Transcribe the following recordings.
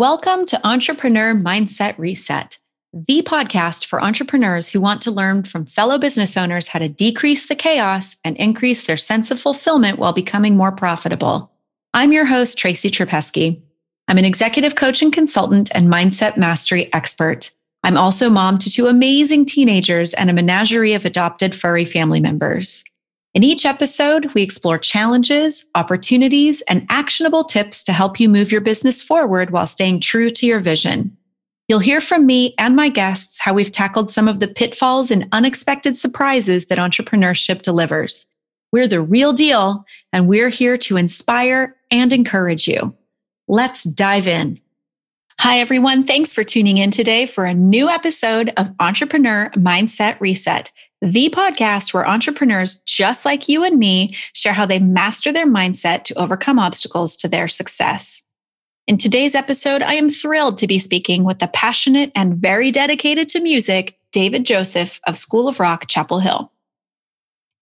Welcome to Entrepreneur Mindset Reset, the podcast for entrepreneurs who want to learn from fellow business owners how to decrease the chaos and increase their sense of fulfillment while becoming more profitable. I'm your host, Tracy Trapesky. I'm an executive coach and consultant and mindset mastery expert. I'm also mom to two amazing teenagers and a menagerie of adopted furry family members. In each episode, we explore challenges, opportunities, and actionable tips to help you move your business forward while staying true to your vision. You'll hear from me and my guests how we've tackled some of the pitfalls and unexpected surprises that entrepreneurship delivers. We're the real deal, and we're here to inspire and encourage you. Let's dive in. Hi, everyone. Thanks for tuning in today for a new episode of Entrepreneur Mindset Reset the podcast where entrepreneurs just like you and me share how they master their mindset to overcome obstacles to their success. In today's episode, I am thrilled to be speaking with the passionate and very dedicated to music, David Joseph of School of Rock, Chapel Hill.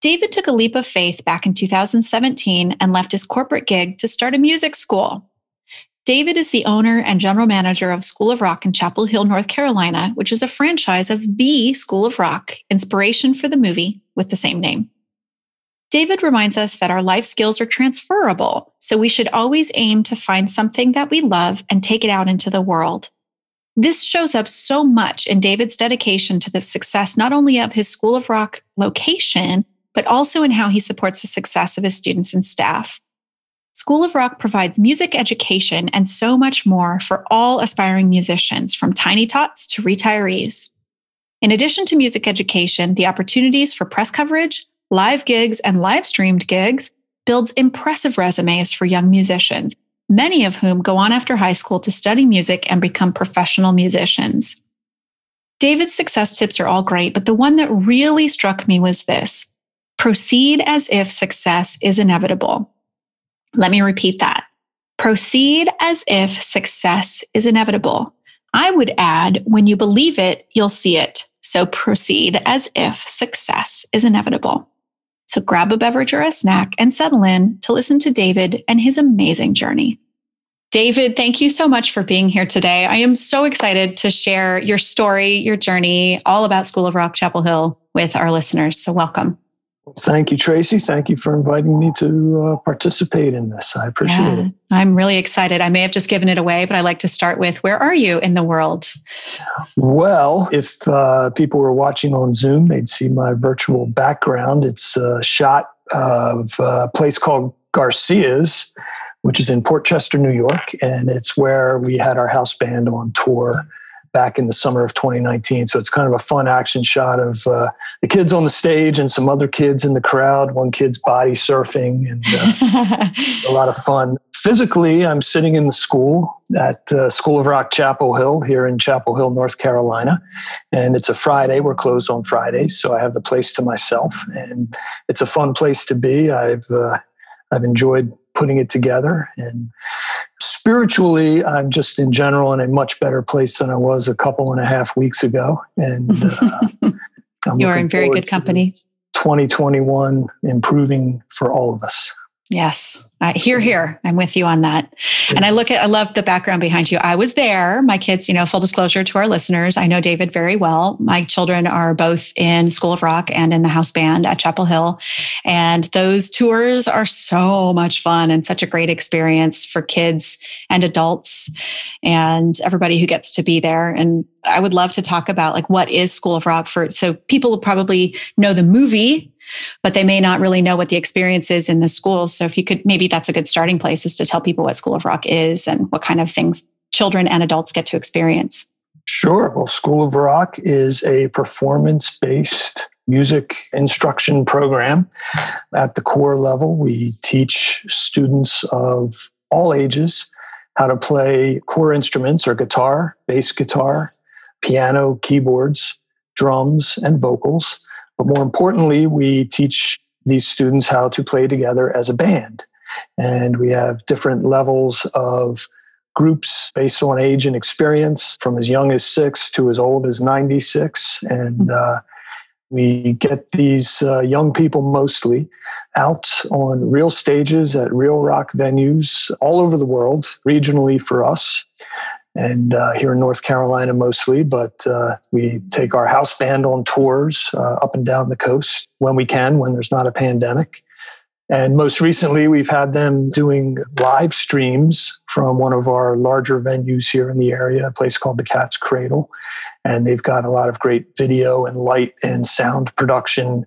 David took a leap of faith back in 2017 and left his corporate gig to start a music school. David is the owner and general manager of School of Rock in Chapel Hill, North Carolina, which is a franchise of the School of Rock, inspiration for the movie with the same name. David reminds us that our life skills are transferable, so we should always aim to find something that we love and take it out into the world. This shows up so much in David's dedication to the success not only of his School of Rock location, but also in how he supports the success of his students and staff. School of Rock provides music education and so much more for all aspiring musicians, from tiny tots to retirees. In addition to music education, the opportunities for press coverage, live gigs, and live streamed gigs builds impressive resumes for young musicians, many of whom go on after high school to study music and become professional musicians. David's success tips are all great, but the one that really struck me was this proceed as if success is inevitable. Let me repeat that. Proceed as if success is inevitable. I would add, when you believe it, you'll see it. So proceed as if success is inevitable. So grab a beverage or a snack and settle in to listen to David and his amazing journey. David, thank you so much for being here today. I am so excited to share your story, your journey, all about School of Rock Chapel Hill with our listeners. So welcome. Thank you, Tracy. Thank you for inviting me to uh, participate in this. I appreciate yeah, it. I'm really excited. I may have just given it away, but I like to start with where are you in the world? Well, if uh, people were watching on Zoom, they'd see my virtual background. It's a shot of a place called Garcia's, which is in Port Chester, New York. And it's where we had our house band on tour back in the summer of 2019. So it's kind of a fun action shot of uh, the kids on the stage and some other kids in the crowd. One kid's body surfing and uh, a lot of fun. Physically, I'm sitting in the school at uh, School of Rock Chapel Hill here in Chapel Hill, North Carolina. And it's a Friday. We're closed on Fridays. So I have the place to myself. And it's a fun place to be. I've, uh, I've enjoyed putting it together. And spiritually, I'm just in general in a much better place than I was a couple and a half weeks ago. And uh, you are in very good company. 2021 improving for all of us. Yes. Uh, here, here. I'm with you on that. And I look at, I love the background behind you. I was there. My kids, you know, full disclosure to our listeners, I know David very well. My children are both in School of Rock and in the house band at Chapel Hill. And those tours are so much fun and such a great experience for kids and adults and everybody who gets to be there. And I would love to talk about like what is School of Rock for. So people probably know the movie but they may not really know what the experience is in the school. So if you could, maybe that's a good starting place is to tell people what School of Rock is and what kind of things children and adults get to experience. Sure. Well, School of Rock is a performance based music instruction program. At the core level, we teach students of all ages how to play core instruments or guitar, bass guitar, piano, keyboards, drums, and vocals but more importantly, we teach these students how to play together as a band. And we have different levels of groups based on age and experience from as young as six to as old as 96. And hmm. uh, we get these uh, young people mostly out on real stages at real rock venues all over the world, regionally for us. And uh, here in North Carolina mostly, but uh, we take our house band on tours uh, up and down the coast when we can, when there's not a pandemic. And most recently, we've had them doing live streams from one of our larger venues here in the area, a place called the Cat's Cradle. And they've got a lot of great video and light and sound production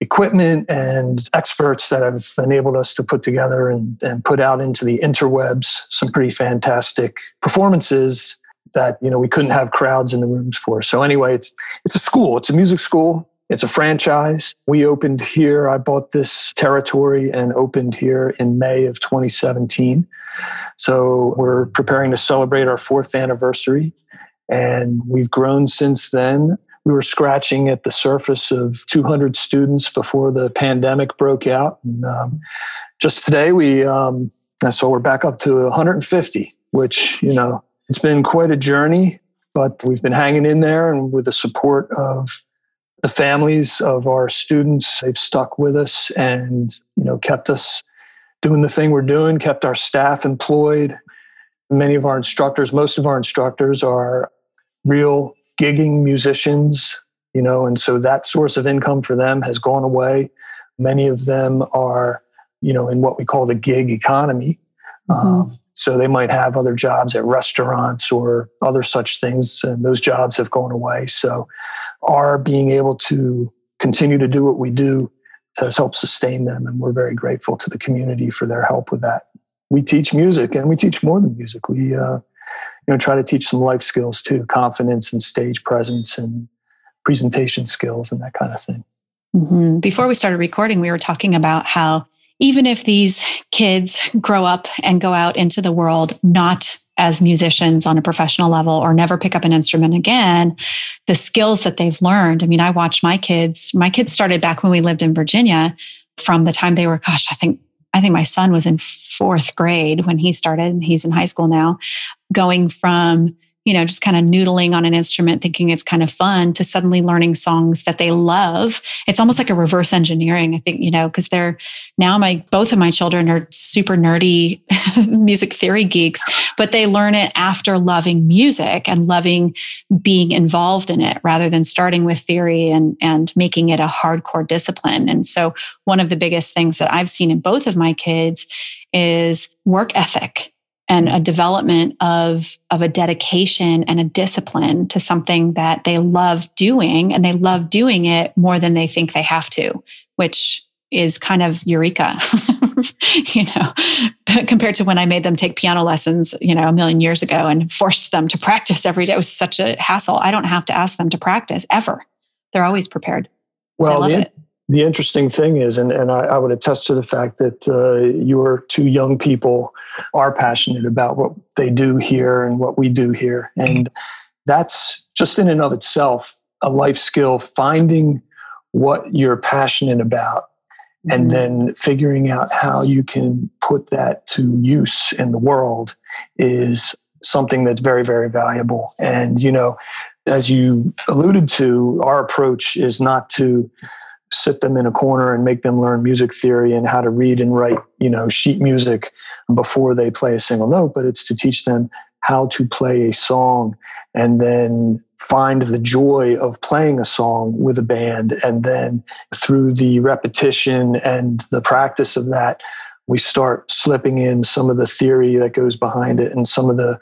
equipment and experts that have enabled us to put together and, and put out into the interwebs some pretty fantastic performances that you know we couldn't have crowds in the rooms for. So anyway, it's it's a school, it's a music school, it's a franchise. We opened here. I bought this territory and opened here in May of 2017. So we're preparing to celebrate our fourth anniversary, and we've grown since then we were scratching at the surface of 200 students before the pandemic broke out. And um, just today, we um, so we're back up to 150, which you know it's been quite a journey, but we've been hanging in there, and with the support of the families of our students, they've stuck with us and you know kept us doing the thing we're doing, kept our staff employed. Many of our instructors, most of our instructors are real gigging musicians, you know, and so that source of income for them has gone away. Many of them are, you know, in what we call the gig economy. Mm-hmm. Um, so they might have other jobs at restaurants or other such things, and those jobs have gone away. So our being able to continue to do what we do has helped sustain them, and we're very grateful to the community for their help with that. We teach music, and we teach more than music. We uh, you know try to teach some life skills too confidence and stage presence and presentation skills and that kind of thing mm-hmm. before we started recording we were talking about how even if these kids grow up and go out into the world not as musicians on a professional level or never pick up an instrument again the skills that they've learned i mean i watched my kids my kids started back when we lived in virginia from the time they were gosh i think I think my son was in fourth grade when he started. And he's in high school now, going from you know, just kind of noodling on an instrument, thinking it's kind of fun, to suddenly learning songs that they love. It's almost like a reverse engineering, I think, you know, because they're now my both of my children are super nerdy music theory geeks, but they learn it after loving music and loving being involved in it rather than starting with theory and and making it a hardcore discipline. And so one of the biggest things that I've seen in both of my kids is work ethic and a development of of a dedication and a discipline to something that they love doing and they love doing it more than they think they have to which is kind of eureka you know compared to when i made them take piano lessons you know a million years ago and forced them to practice every day. It was such a hassle. I don't have to ask them to practice ever. They're always prepared. Well the, the interesting thing is, and, and I, I would attest to the fact that uh, your two young people are passionate about what they do here and what we do here. And that's just in and of itself a life skill, finding what you're passionate about and mm-hmm. then figuring out how you can put that to use in the world is something that's very very valuable and you know as you alluded to our approach is not to sit them in a corner and make them learn music theory and how to read and write, you know, sheet music before they play a single note, but it's to teach them how to play a song and then find the joy of playing a song with a band. And then through the repetition and the practice of that, we start slipping in some of the theory that goes behind it and some of the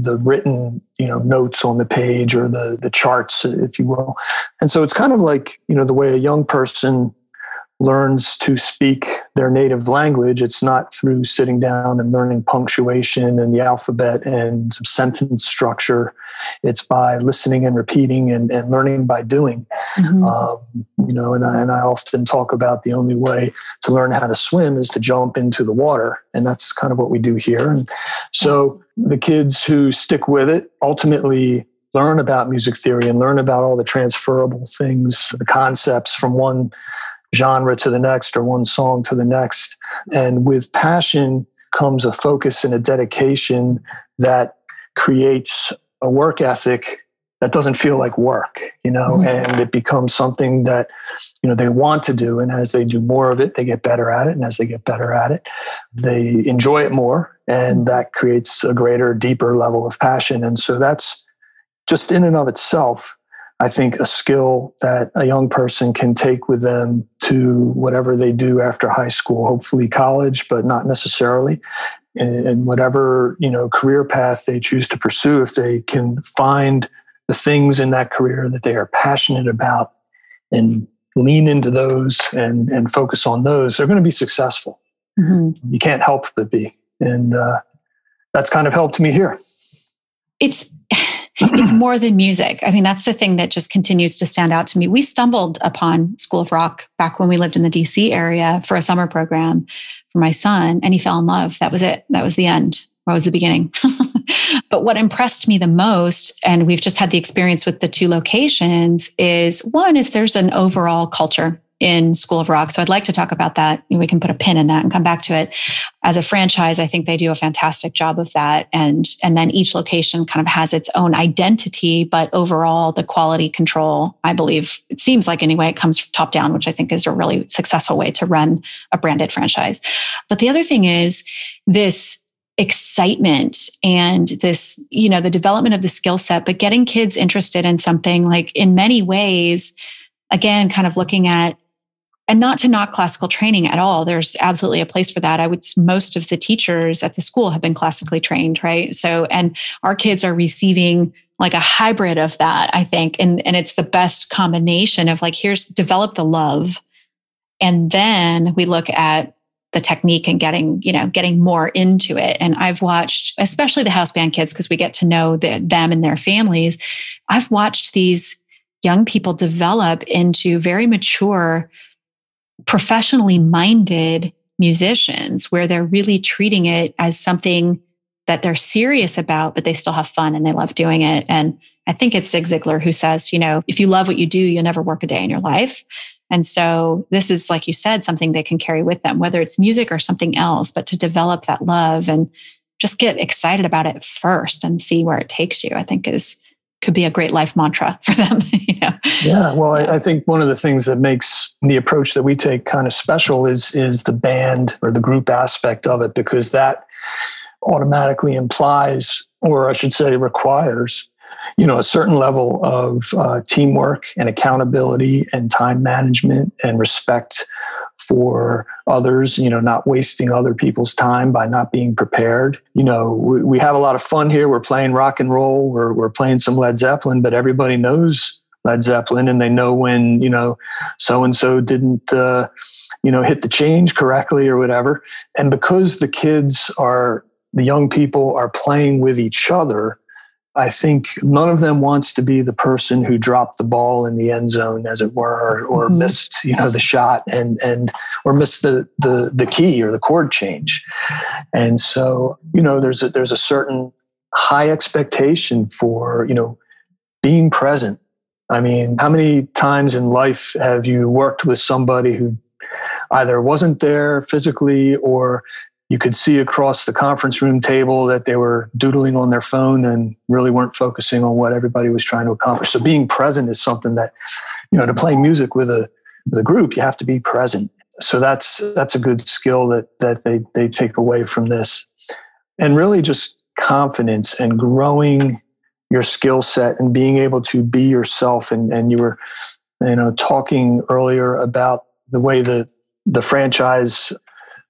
the written you know notes on the page or the the charts if you will. And so it's kind of like you know the way a young person learns to speak their native language. It's not through sitting down and learning punctuation and the alphabet and sentence structure. It's by listening and repeating and, and learning by doing. Mm-hmm. Um, you know, and I, and I often talk about the only way to learn how to swim is to jump into the water. And that's kind of what we do here. And so the kids who stick with it ultimately learn about music theory and learn about all the transferable things, the concepts from one genre to the next or one song to the next. And with passion comes a focus and a dedication that creates a work ethic that doesn't feel like work, you know, mm-hmm. and it becomes something that, you know, they want to do. And as they do more of it, they get better at it. And as they get better at it, they enjoy it more. and that creates a greater deeper level of passion and so that's just in and of itself I think a skill that a young person can take with them to whatever they do after high school, hopefully college, but not necessarily. And whatever you know career path they choose to pursue, if they can find the things in that career that they are passionate about and lean into those and and focus on those, they're going to be successful. Mm-hmm. You can't help but be, and uh, that's kind of helped me here. It's it's more than music. I mean, that's the thing that just continues to stand out to me. We stumbled upon School of Rock back when we lived in the DC area for a summer program for my son, and he fell in love. That was it. That was the end. That was the beginning. but what impressed me the most, and we've just had the experience with the two locations, is one is there's an overall culture in School of Rock. So I'd like to talk about that. We can put a pin in that and come back to it. As a franchise, I think they do a fantastic job of that. And, and then each location kind of has its own identity, but overall the quality control, I believe, it seems like anyway, it comes top down, which I think is a really successful way to run a branded franchise. But the other thing is this excitement and this you know the development of the skill set but getting kids interested in something like in many ways again kind of looking at and not to knock classical training at all. There's absolutely a place for that. I would most of the teachers at the school have been classically trained right? So and our kids are receiving like a hybrid of that i think. And and it's the best combination of like here's develop the love and then we look at the technique and getting you know getting more into it. And i've watched especially the house band kids because we get to know the, them and their families i've watched these young people develop into very mature professionally minded musicians where they're really treating it as something that they're serious about, but they still have fun and they love doing it. And I think it's Zig Ziglar who says, you know, if you love what you do, you'll never work a day in your life. And so this is, like you said, something they can carry with them, whether it's music or something else, but to develop that love and just get excited about it first and see where it takes you, I think is could be a great life mantra for them. you know? Yeah, well, I, I, think one of the things that makes the approach that we take kind of special is is the band or the group aspect of it, because that automatically implies, or I should say, requires, you know, a certain level of uh, teamwork and accountability and time management and respect for others, you know, not wasting other people's time by not being prepared. You know, we, we have a lot of fun here. We're playing rock and roll, we're, we're playing some Led Zeppelin, but everybody knows Led Zeppelin and they know when, you know, so and so didn't, uh, you know, hit the change correctly or whatever. And because the kids are, the young people are playing with each other, I think none of them wants to be the person who dropped the ball in the end zone, as it were, or, or mm-hmm. missed, you know, the shot and and or missed the the the key or the chord change. And so, you know, there's a, there's a certain high expectation for you know being present. I mean, how many times in life have you worked with somebody who either wasn't there physically or you could see across the conference room table that they were doodling on their phone and really weren't focusing on what everybody was trying to accomplish. So being present is something that, you know, to play music with a a group, you have to be present. So that's that's a good skill that that they they take away from this. And really just confidence and growing your skill set and being able to be yourself and and you were you know talking earlier about the way that the franchise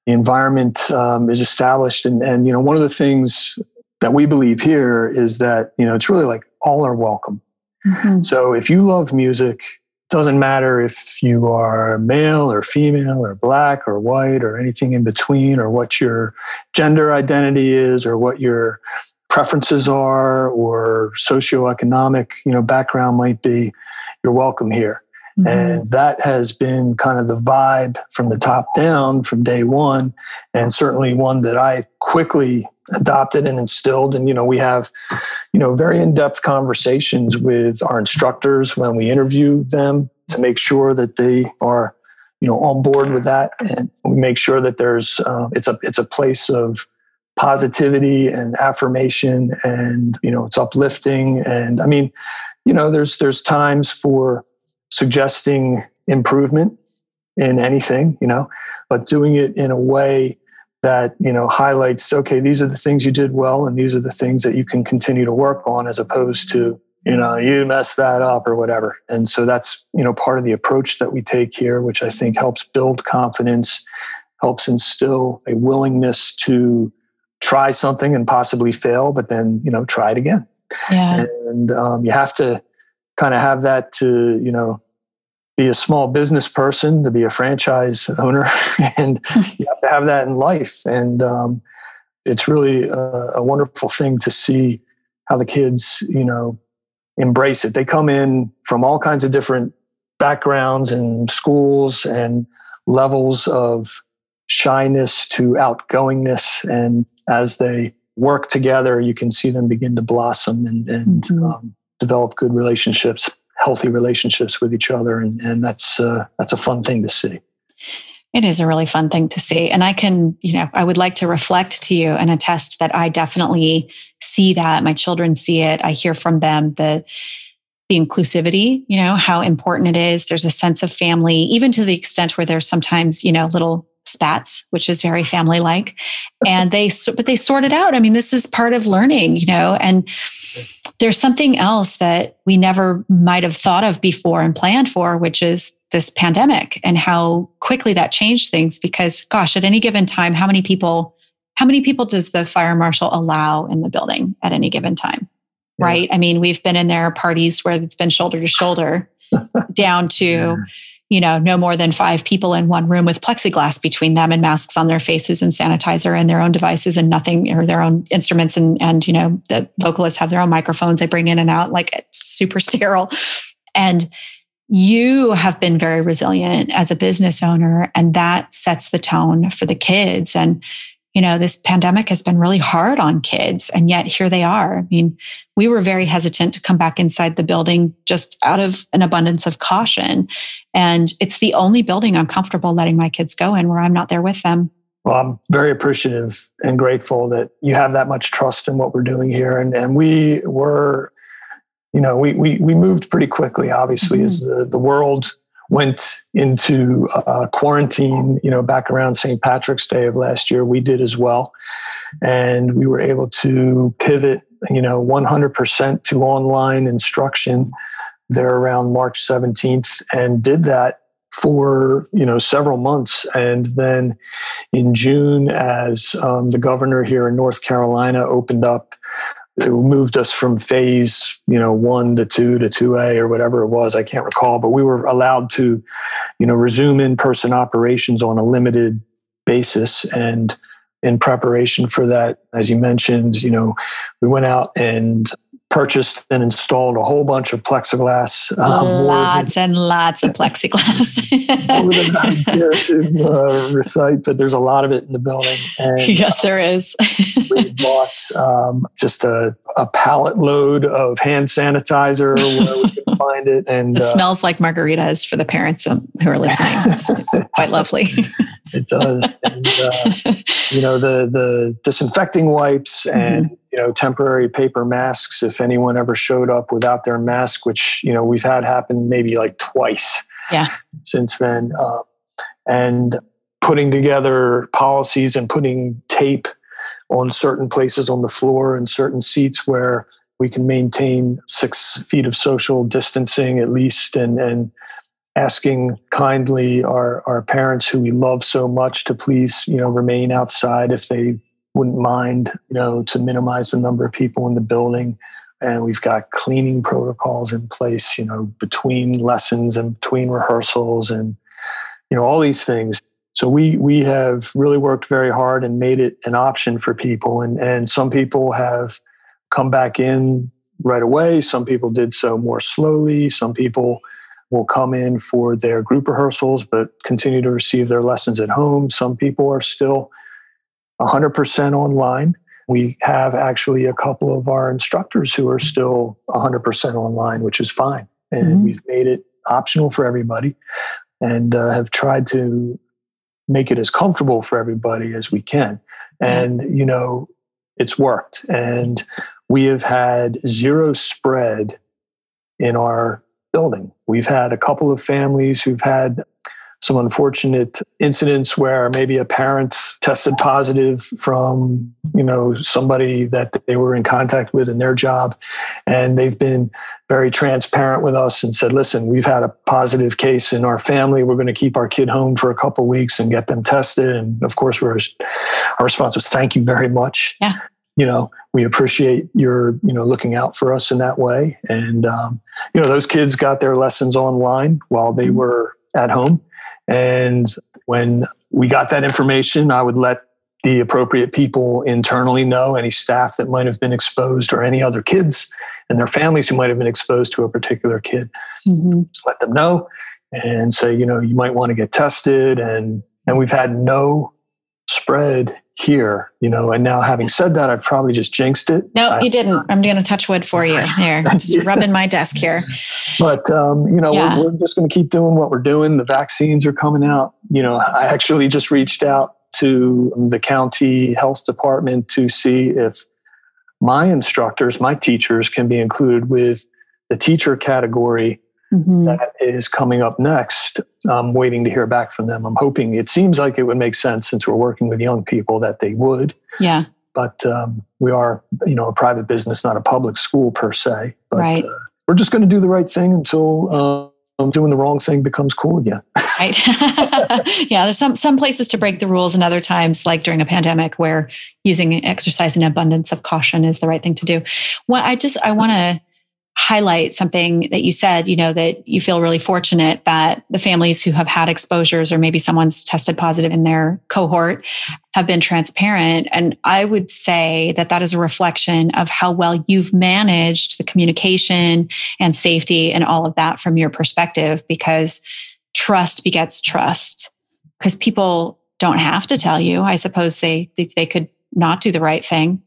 the environment um, is established. And, and, you know, one of the things that we believe here is that, you know, it's really like all are welcome. Mm-hmm. So if you love music, doesn't matter if you are male or female or black or white or anything in between or what your gender identity is or what your preferences are or socioeconomic you know background might be you're welcome here Mm-hmm. And that has been kind of the vibe from the top down from day one, and certainly one that I quickly adopted and instilled. And, you know, we have, you know, very in depth conversations with our instructors when we interview them to make sure that they are, you know, on board with that. And we make sure that there's, uh, it's a, it's a place of, positivity and affirmation and you know it's uplifting and i mean you know there's there's times for suggesting improvement in anything, you know, but doing it in a way that you know highlights okay these are the things you did well and these are the things that you can continue to work on as opposed to you know you messed that up or whatever. And so that's you know part of the approach that we take here which i think helps build confidence helps instill a willingness to try something and possibly fail but then you know try it again. Yeah. And um, you have to kind of have that to you know be a small business person to be a franchise owner and you have to have that in life. And um, it's really a, a, wonderful thing to see how the kids you know embrace it. They come in from all kinds of different backgrounds and schools and levels of shyness to outgoingness. And as they work together you can see them begin to blossom and, and mm-hmm. um, develop good relationships healthy relationships with each other, and, and that's uh, that's a fun thing to see. It is a really fun thing to see. And I can, you know, I would like to reflect to you and attest that I definitely see that. My children see it. I hear from them the the inclusivity, you know, how important it is. There's a sense of family, even to the extent where there's sometimes, you know, little spats, which is very family like. And they, but they sort it out. I mean, this is part of learning, you know, and there's something else that we never might have thought of before and planned for, which is this pandemic and how quickly that changed things. Because, gosh, at any given time, how many people, how many people does the fire marshal allow in the building at any given time? Yeah. Right. I mean, we've been in there parties where it's been shoulder to shoulder down to, yeah you know, no more than five people in one room with plexiglass between them and masks on their faces and sanitizer and their own devices and nothing or their own instruments. And, and, you know, the vocalists have their own microphones they bring in and out, like it's super sterile. And you have been very resilient as a business owner, and that sets the tone for the kids. And you know, this pandemic has been really hard on kids, and yet here they are. I mean, we were very hesitant to come back inside the building just out of an abundance of caution. And it's the only building I'm comfortable letting my kids go in where I'm not there with them. Well, I'm very appreciative and grateful that you have that much trust in what we're doing here. And, and we were, you know, we, we, we moved pretty quickly, obviously, mm-hmm. as the, the world went into uh, quarantine, you know, back around St. Patrick's Day of last year. We did as well. And we were able to pivot, you know, 100% to online instruction there around March 17th and did that for you know several months and then in june as um, the governor here in north carolina opened up it moved us from phase you know one to two to two A or whatever it was I can't recall but we were allowed to you know resume in person operations on a limited basis. And in preparation for that as you mentioned you know we went out and purchased and installed a whole bunch of plexiglass. Um, lots than, and lots of plexiglass. more than I care to uh, recite, but there's a lot of it in the building. And, yes, there is. we bought um, just a, a pallet load of hand sanitizer where we could find it. And it uh, smells like margaritas for the parents who are listening. It's quite lovely. It does. And, uh, you know, the, the disinfecting wipes and mm-hmm you know temporary paper masks if anyone ever showed up without their mask which you know we've had happen maybe like twice yeah since then uh, and putting together policies and putting tape on certain places on the floor and certain seats where we can maintain six feet of social distancing at least and and asking kindly our, our parents who we love so much to please you know remain outside if they wouldn't mind, you know, to minimize the number of people in the building. And we've got cleaning protocols in place, you know, between lessons and between rehearsals and, you know, all these things. So we we have really worked very hard and made it an option for people. And and some people have come back in right away. Some people did so more slowly. Some people will come in for their group rehearsals but continue to receive their lessons at home. Some people are still 100% online. We have actually a couple of our instructors who are still 100% online, which is fine. And mm-hmm. we've made it optional for everybody and uh, have tried to make it as comfortable for everybody as we can. And, you know, it's worked. And we have had zero spread in our building. We've had a couple of families who've had some unfortunate incidents where maybe a parent tested positive from you know somebody that they were in contact with in their job and they've been very transparent with us and said listen we've had a positive case in our family. We're going to keep our kid home for a couple weeks and get them tested. And of course our response was thank you very much. Yeah you know we appreciate your you know looking out for us in that way and um, you know those kids got their lessons online while they mm-hmm. were at home and when we got that information, I would let the appropriate people internally know any staff that might have been exposed or any other kids and their families who might have been exposed to a particular kid. Mm-hmm. Just let them know and say, you know, you might want to get tested. And and we've had no spread here, you know. And now, having said that, I've probably just jinxed it. No, I, you didn't. I'm going to touch wood for you here. Just yeah. rubbing my desk here. But um, you know, yeah. we're, we're just going to keep doing what we're doing. The vaccines are coming out. You know, I actually just reached out to the county health department to see if my instructors, my teachers, can be included with the teacher category mm-hmm. that is coming up next. I'm waiting to hear back from them. I'm hoping it seems like it would make sense since we're working with young people that they would. Yeah. But um, we are, you know, a private business, not a public school per se. But, right. Uh, we're just going to do the right thing until uh, doing the wrong thing becomes cool again. right. yeah, there's some some places to break the rules, and other times, like during a pandemic, where using exercise in abundance of caution is the right thing to do. Well, I just I want to highlight something that you said, you know, that you feel really fortunate that the families who have had exposures or maybe someone's tested positive in their cohort have been transparent. And I would say that that is a reflection of how well you've managed the communication and safety and all of that from your perspective, because trust begets trust. Because people don't have to tell you. I suppose they they could not do the right thing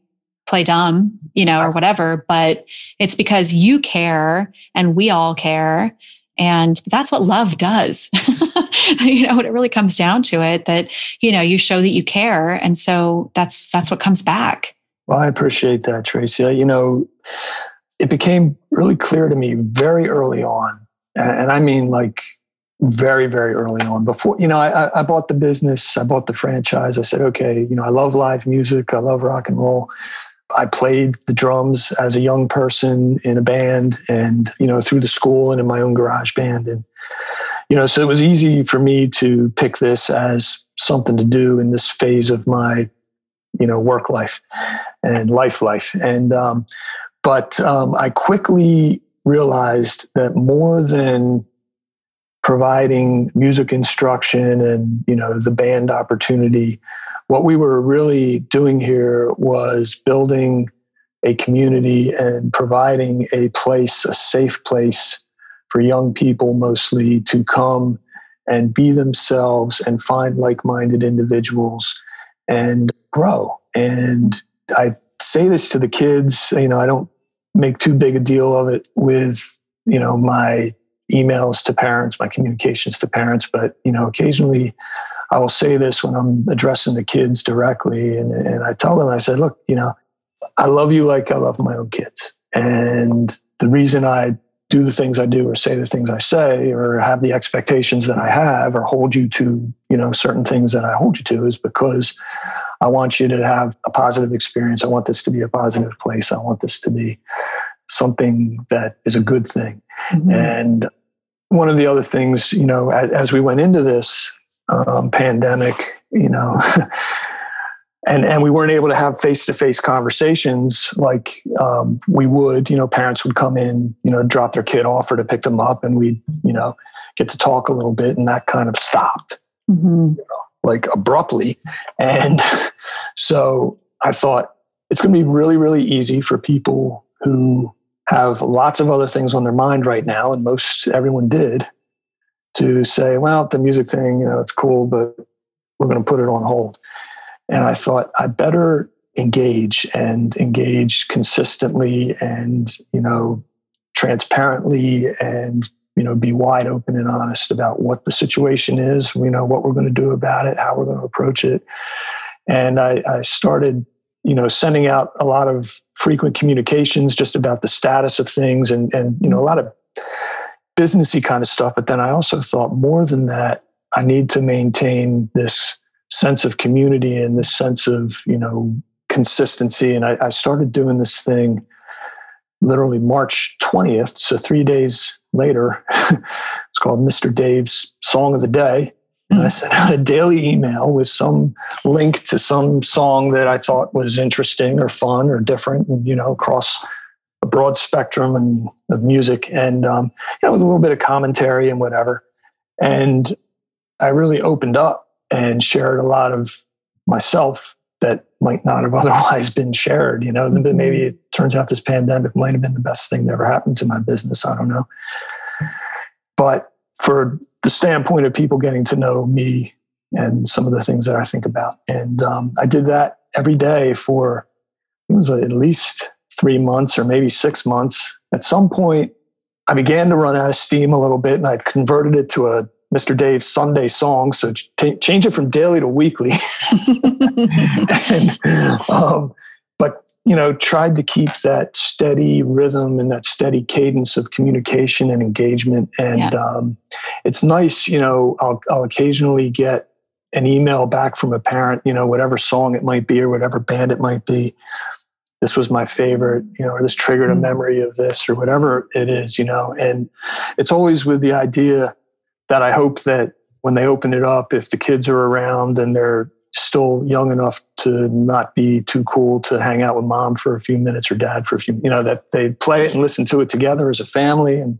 play dumb, you know, or whatever, but it's because you care and we all care. And that's what love does. you know, it really comes down to it that, you know, you show that you care. And so that's that's what comes back. Well, I appreciate that, Tracy. You know, it became really clear to me very early on. And I mean like very, very early on. Before, you know, I, I bought the business, I bought the franchise. I said, okay, you know, I love live music, I love rock and roll. I played the drums as a young person in a band and, you know, through the school and in my own garage band. And, you know, so it was easy for me to pick this as something to do in this phase of my, you know, work life and life life. And, um, but um, I quickly realized that more than providing music instruction and, you know, the band opportunity, what we were really doing here was building a community and providing a place, a safe place for young people mostly to come and be themselves and find like minded individuals and grow. And I say this to the kids, you know, I don't make too big a deal of it with, you know, my emails to parents, my communications to parents, but, you know, occasionally I will say this when I'm addressing the kids directly, and, and I tell them, I said, look, you know, I love you like I love my own kids. And the reason I do the things I do or say the things I say or have the expectations that I have or hold you to, you know, certain things that I hold you to is because I want you to have a positive experience. I want this to be a positive place. I want this to be something that is a good thing. Mm-hmm. And one of the other things, you know, as, as we went into this, um, pandemic, you know, and and we weren't able to have face to face conversations like um, we would. You know, parents would come in, you know, drop their kid off or to pick them up, and we'd you know, get to talk a little bit, and that kind of stopped, mm-hmm. you know, like abruptly, and so I thought it's going to be really, really easy for people who have lots of other things on their mind right now, and most everyone did to say, well, the music thing, you know, it's cool, but we're going to put it on hold. And I thought I better engage and engage consistently and, you know, transparently and, you know, be wide open and honest about what the situation is, you know, what we're going to do about it, how we're going to approach it. And I, I started, you know, sending out a lot of frequent communications just about the status of things and, and, you know, a lot of businessy kind of stuff. But then I also thought more than that, I need to maintain this sense of community and this sense of, you know, consistency. And I, I started doing this thing literally March 20th. So three days later, it's called Mr. Dave's Song of the Day. And I sent out a daily email with some link to some song that I thought was interesting or fun or different, and you know, across a broad spectrum and of music, and um, you know, with a little bit of commentary and whatever. And I really opened up and shared a lot of myself that might not have otherwise been shared. You know, mm-hmm. maybe it turns out this pandemic might have been the best thing that ever happened to my business. I don't know. But for the standpoint of people getting to know me and some of the things that I think about, and um, I did that every day for it was at least three months or maybe six months. At some point, I began to run out of steam a little bit, and I converted it to a Mr. Dave's Sunday song. So ch- change it from daily to weekly. and, um, you know, tried to keep that steady rhythm and that steady cadence of communication and engagement. And yeah. um, it's nice, you know, I'll, I'll occasionally get an email back from a parent, you know, whatever song it might be or whatever band it might be. This was my favorite, you know, or this triggered a mm. memory of this or whatever it is, you know. And it's always with the idea that I hope that when they open it up, if the kids are around and they're still young enough to not be too cool to hang out with mom for a few minutes or dad for a few, you know, that they play it and listen to it together as a family and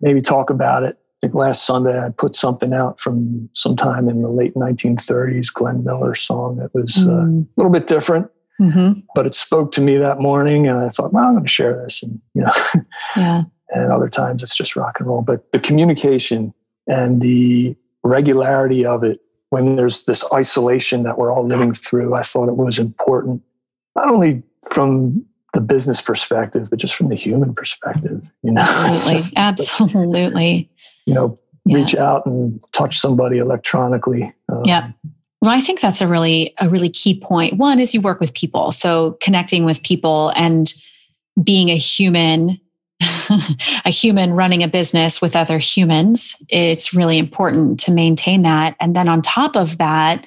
maybe talk about it. I think last Sunday I put something out from sometime in the late 1930s, Glenn Miller song that was mm. uh, a little bit different. Mm-hmm. But it spoke to me that morning, and I thought, well, I'm going to share this, and you know, yeah. and other times it's just rock and roll. But the communication and the regularity of it when there's this isolation that we're all living through, I thought it was important, not only from the business perspective, but just from the human perspective. You know, absolutely, just, absolutely. You know, yeah. reach out and touch somebody electronically. Um, yeah. Well, I think that's a really a really key point. One is you work with people, so connecting with people and being a human a human running a business with other humans, it's really important to maintain that. And then on top of that,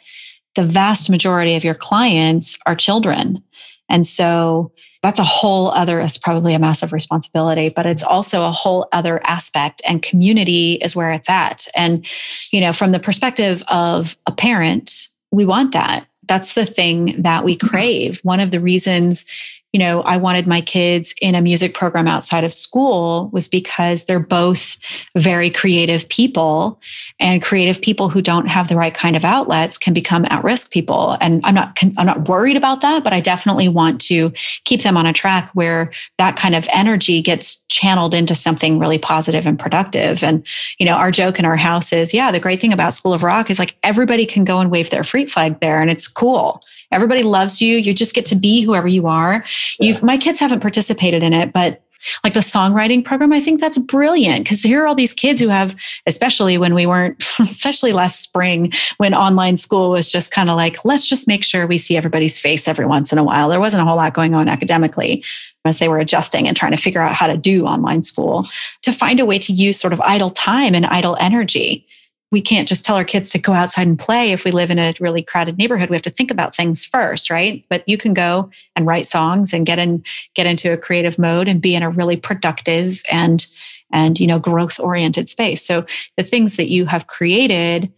the vast majority of your clients are children. And so that's a whole other, it's probably a massive responsibility, but it's also a whole other aspect. And community is where it's at. And, you know, from the perspective of a parent, we want that. That's the thing that we mm-hmm. crave. One of the reasons you know, I wanted my kids in a music program outside of school was because they're both very creative people and creative people who don't have the right kind of outlets can become at-risk people. And I'm not I'm not worried about that, but I definitely want to keep them on a track where that kind of energy gets channeled into something really positive and productive. And you know, our joke in our house is, yeah, the great thing about School of Rock is like everybody can go and wave their freak flag there and it's cool Everybody loves you. You just get to be whoever you are. Yeah. You've my kids haven't participated in it, but like the songwriting program, I think that's brilliant because here are all these kids who have, especially when we weren't, especially last spring when online school was just kind of like, let's just make sure we see everybody's face every once in a while. There wasn't a whole lot going on academically as they were adjusting and trying to figure out how to do online school to find a way to use sort of idle time and idle energy we can't just tell our kids to go outside and play if we live in a really crowded neighborhood. We have to think about things first right? But you can go and write songs and get in get into a creative mode and be in a really productive and and you know growth oriented space. So the things that you have created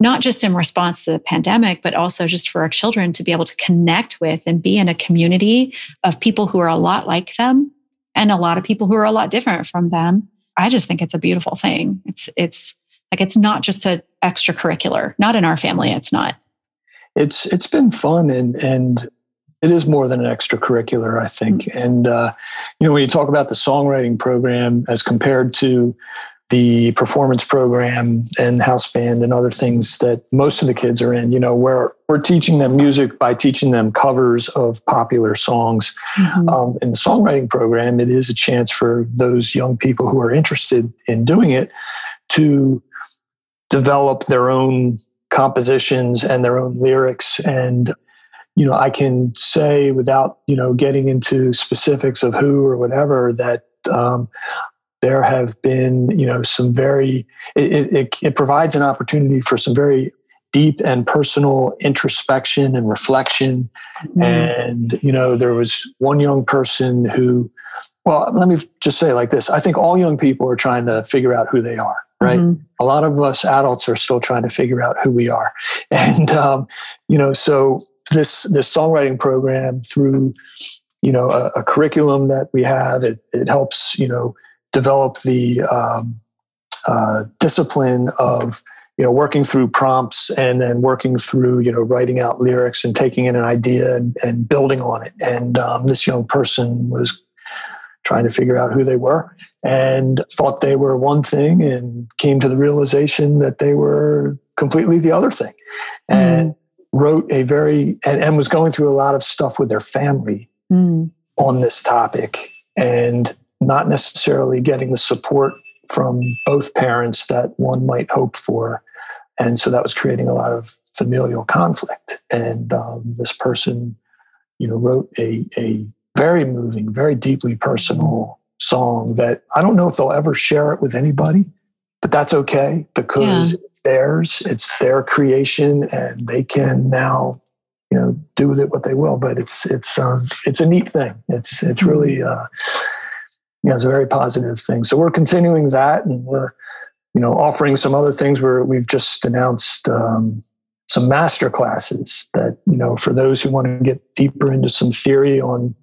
not just in response to the pandemic but also just for our children to be able to connect with and be in a community of people who are a lot like them and a lot of people who are a lot different from them i just think it's a beautiful thing. It's it's like it's not just an extracurricular. Not in our family, it's not. It's it's been fun and and it is more than an extracurricular, I think. Mm-hmm. And uh, you know, when you talk about the songwriting program as compared to the performance program and house band and other things that most of the kids are in, you know, where we're teaching them music by teaching them covers of popular songs. Mm-hmm. Um, in the songwriting program, it is a chance for those young people who are interested in doing it to develop their own compositions and their own lyrics and you know i can say without you know getting into specifics of who or whatever that um, there have been, you know, some very, it, it, it provides an opportunity for some very deep and personal introspection and reflection. Mm. And, you know, there was one young person who, well, let me just say like this I think all young people are trying to figure out who they are, right? Mm-hmm. A lot of us adults are still trying to figure out who we are. And, um, you know, so this, this songwriting program through, you know, a, a curriculum that we have, it, it helps, you know, develop the um, uh, discipline of you know working through prompts and then working through you know writing out lyrics and taking in an idea and, and building on it and um, this young person was trying to figure out who they were and thought they were one thing and came to the realization that they were completely the other thing mm. and wrote a very and, and was going through a lot of stuff with their family mm. on this topic and not necessarily getting the support from both parents that one might hope for. And so that was creating a lot of familial conflict. And um, this person, you know, wrote a, a very moving, very deeply personal song that I don't know if they'll ever share it with anybody, but that's okay because yeah. it's theirs, it's their creation, and they can now, you know, do with it what they will. But it's it's um, it's a neat thing. It's it's really. Mm-hmm. Uh, you know, it's a very positive thing. So we're continuing that, and we're you know offering some other things. Where we've just announced um, some master classes that you know for those who want to get deeper into some theory on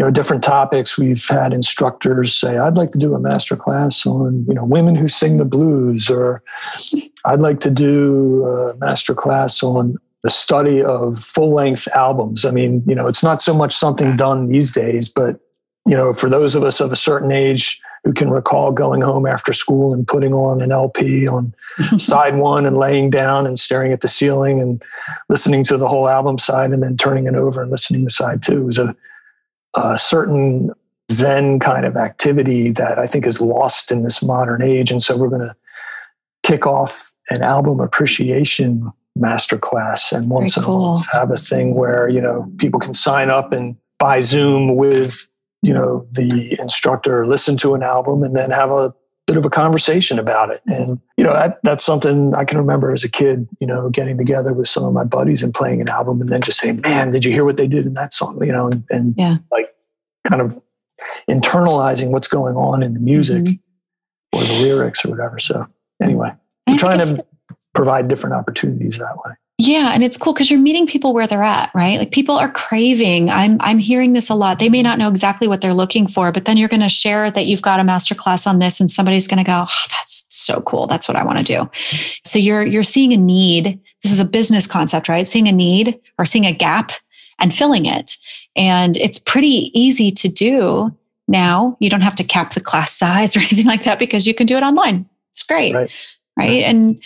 you know different topics. We've had instructors say, "I'd like to do a master class on you know women who sing the blues," or "I'd like to do a master class on." the study of full length albums. I mean, you know, it's not so much something done these days, but you know, for those of us of a certain age who can recall going home after school and putting on an LP on side one and laying down and staring at the ceiling and listening to the whole album side and then turning it over and listening to side two was a, a certain Zen kind of activity that I think is lost in this modern age. And so we're going to kick off an album appreciation masterclass and once Very in cool. a while have a thing where, you know, people can sign up and buy Zoom with you know the instructor listen to an album and then have a bit of a conversation about it. And you know that, that's something i can remember as a kid you know getting together with some of my buddies and playing an album and then just saying man did you hear what they did in that song? You know and, and yeah. like kind of internalizing what's going on in the music mm-hmm. or the lyrics or whatever. So anyway i'm trying to provide different opportunities that way yeah, and it's cool because you're meeting people where they're at, right? Like people are craving. I'm I'm hearing this a lot. They may not know exactly what they're looking for, but then you're going to share that you've got a master class on this and somebody's going to go, "Oh, that's so cool. That's what I want to do." So you're you're seeing a need. This is a business concept, right? Seeing a need or seeing a gap and filling it. And it's pretty easy to do now. You don't have to cap the class size or anything like that because you can do it online. It's great. Right right? And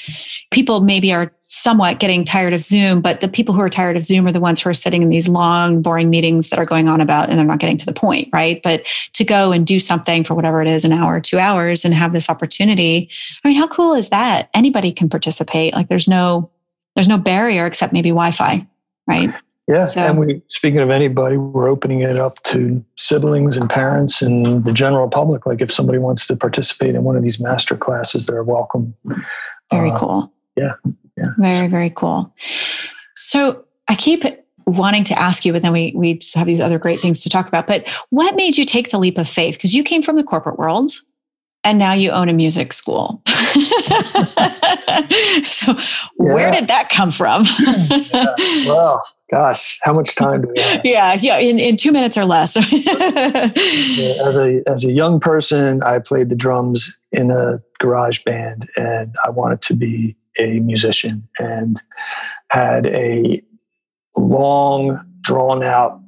people maybe are somewhat getting tired of Zoom, but the people who are tired of Zoom are the ones who are sitting in these long, boring meetings that are going on about and they're not getting to the point, right? But to go and do something for whatever it is, an hour, two hours, and have this opportunity. I mean, how cool is that? Anybody can participate. Like there's no there's no barrier except maybe Wi-Fi, right? Yeah, so, and we speaking of anybody, we're opening it up to siblings and parents and the general public. Like if somebody wants to participate in one of these master classes, they're welcome. Very uh, cool. Yeah, yeah. Very very cool. So I keep wanting to ask you, but then we we just have these other great things to talk about. But what made you take the leap of faith? Because you came from the corporate world and now you own a music school. so yeah. where did that come from? yeah. Well, gosh, how much time do we have? Yeah, yeah, in, in two minutes or less. as a as a young person, I played the drums in a garage band and I wanted to be a musician and had a long drawn out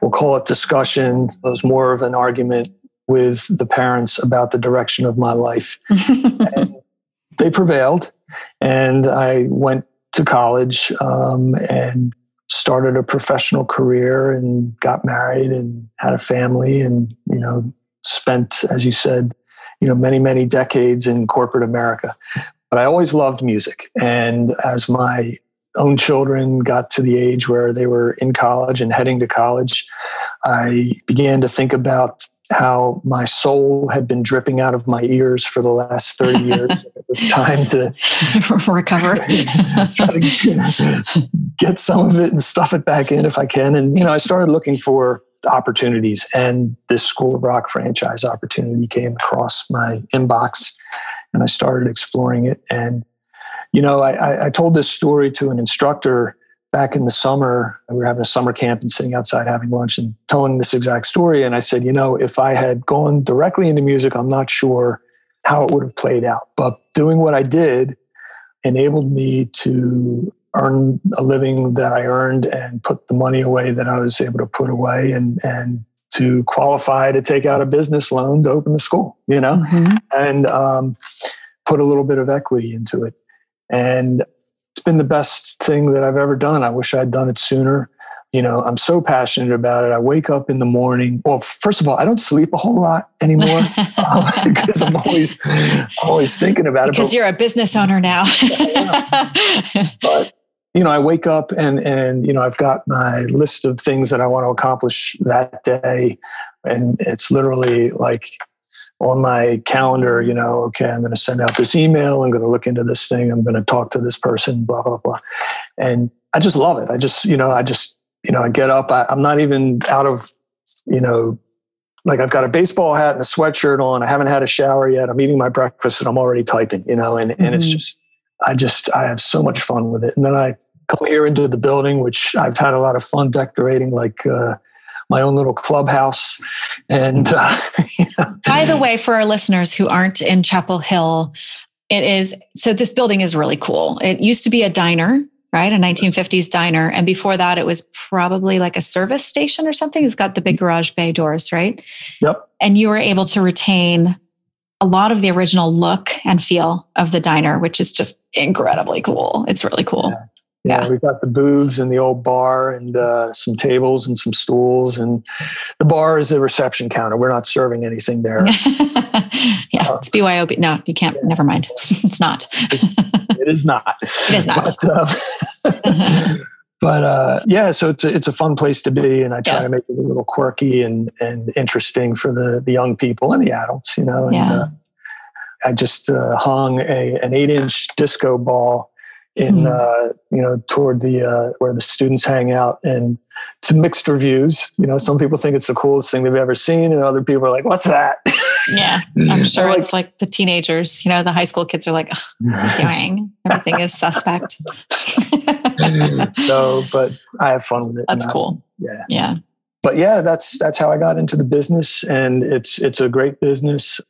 we'll call it discussion it was more of an argument with the parents about the direction of my life. they prevailed, and I went to college um, and started a professional career and got married and had a family and you know spent as you said you know many many decades in corporate america but i always loved music and as my own children got to the age where they were in college and heading to college i began to think about how my soul had been dripping out of my ears for the last 30 years. it was time to recover, try to get some of it and stuff it back in if I can. And, you know, I started looking for opportunities and this School of Rock franchise opportunity came across my inbox and I started exploring it. And, you know, I, I told this story to an instructor back in the summer, we were having a summer camp and sitting outside having lunch and telling this exact story. And I said, you know, if I had gone directly into music, I'm not sure how it would have played out. But doing what I did enabled me to earn a living that I earned and put the money away that I was able to put away and and to qualify to take out a business loan to open the school, you know, mm-hmm. and um, put a little bit of equity into it. And been the best thing that I've ever done. I wish I'd done it sooner. You know, I'm so passionate about it. I wake up in the morning. Well, first of all, I don't sleep a whole lot anymore um, because I'm always, I'm always thinking about because it. Because you're a business owner now. but you know, I wake up and and you know, I've got my list of things that I want to accomplish that day, and it's literally like on my calendar, you know, okay, I'm going to send out this email. I'm going to look into this thing. I'm going to talk to this person, blah, blah, blah. And I just love it. I just, you know, I just, you know, I get up. I, I'm not even out of, you know, like I've got a baseball hat and a sweatshirt on. I haven't had a shower yet. I'm eating my breakfast and I'm already typing, you know, and, mm-hmm. and it's mm-hmm. just, I just, I have so much fun with it. And then I come here into the building, which I've had a lot of fun decorating, like, uh, my own little clubhouse. And uh, by the way, for our listeners who aren't in Chapel Hill, it is so this building is really cool. It used to be a diner, right? A 1950s diner. And before that, it was probably like a service station or something. It's got the big garage bay doors, right? Yep. And you were able to retain a lot of the original look and feel of the diner, which is just incredibly cool. It's really cool. Yeah. Yeah, yeah, we've got the booths and the old bar and uh, some tables and some stools. And the bar is the reception counter. We're not serving anything there. yeah, uh, it's BYOB. No, you can't. Yeah. Never mind. it's not. it, it is not. It is not. But, uh, but uh, yeah, so it's a, it's a fun place to be, and I try yeah. to make it a little quirky and and interesting for the the young people and the adults. You know. And, yeah. Uh, I just uh, hung a an eight inch disco ball in hmm. uh, you know toward the uh, where the students hang out and to mixed reviews. You know some people think it's the coolest thing they've ever seen and other people are like what's that? Yeah i'm sure like, it's like the teenagers you know the high school kids are like what's he doing? Everything is suspect. So but i have fun with it that's cool. Yeah. Yeah. But yeah that's that's how i got into the business and it's it's a great business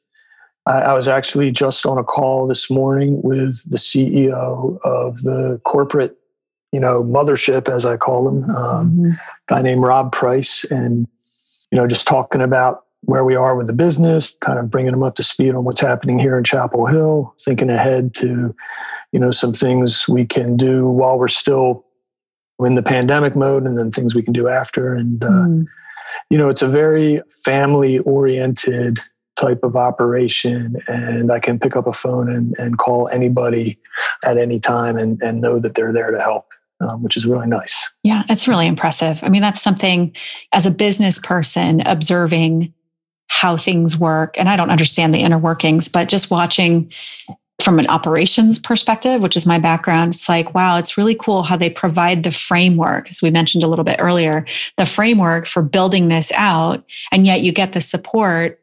I, was actually just on a call this morning with the CEO of the corporate, you know, mothership, as I call them, um, mm-hmm. guy named Rob Price, and you know, just talking about where we are with the business, kind of bringing them up to speed on what's happening here in Chapel Hill, thinking ahead to, you know, some things we can do while we're still in the pandemic mode, and then things we can do after, and. Uh, mm. You know, it's a very family oriented type of operation and I can pick up a phone and, and call anybody at any time and, and know that they're there to help. Um, which is really nice. Yeah, it's really impressive. I mean, that's something as a business person observing how things work. And I don't understand the inner workings, but just watching from an operations perspective, which is my background, it's like, wow, it's really cool how they provide the framework, as we mentioned a little bit earlier, the framework for building this out. And yet you get the support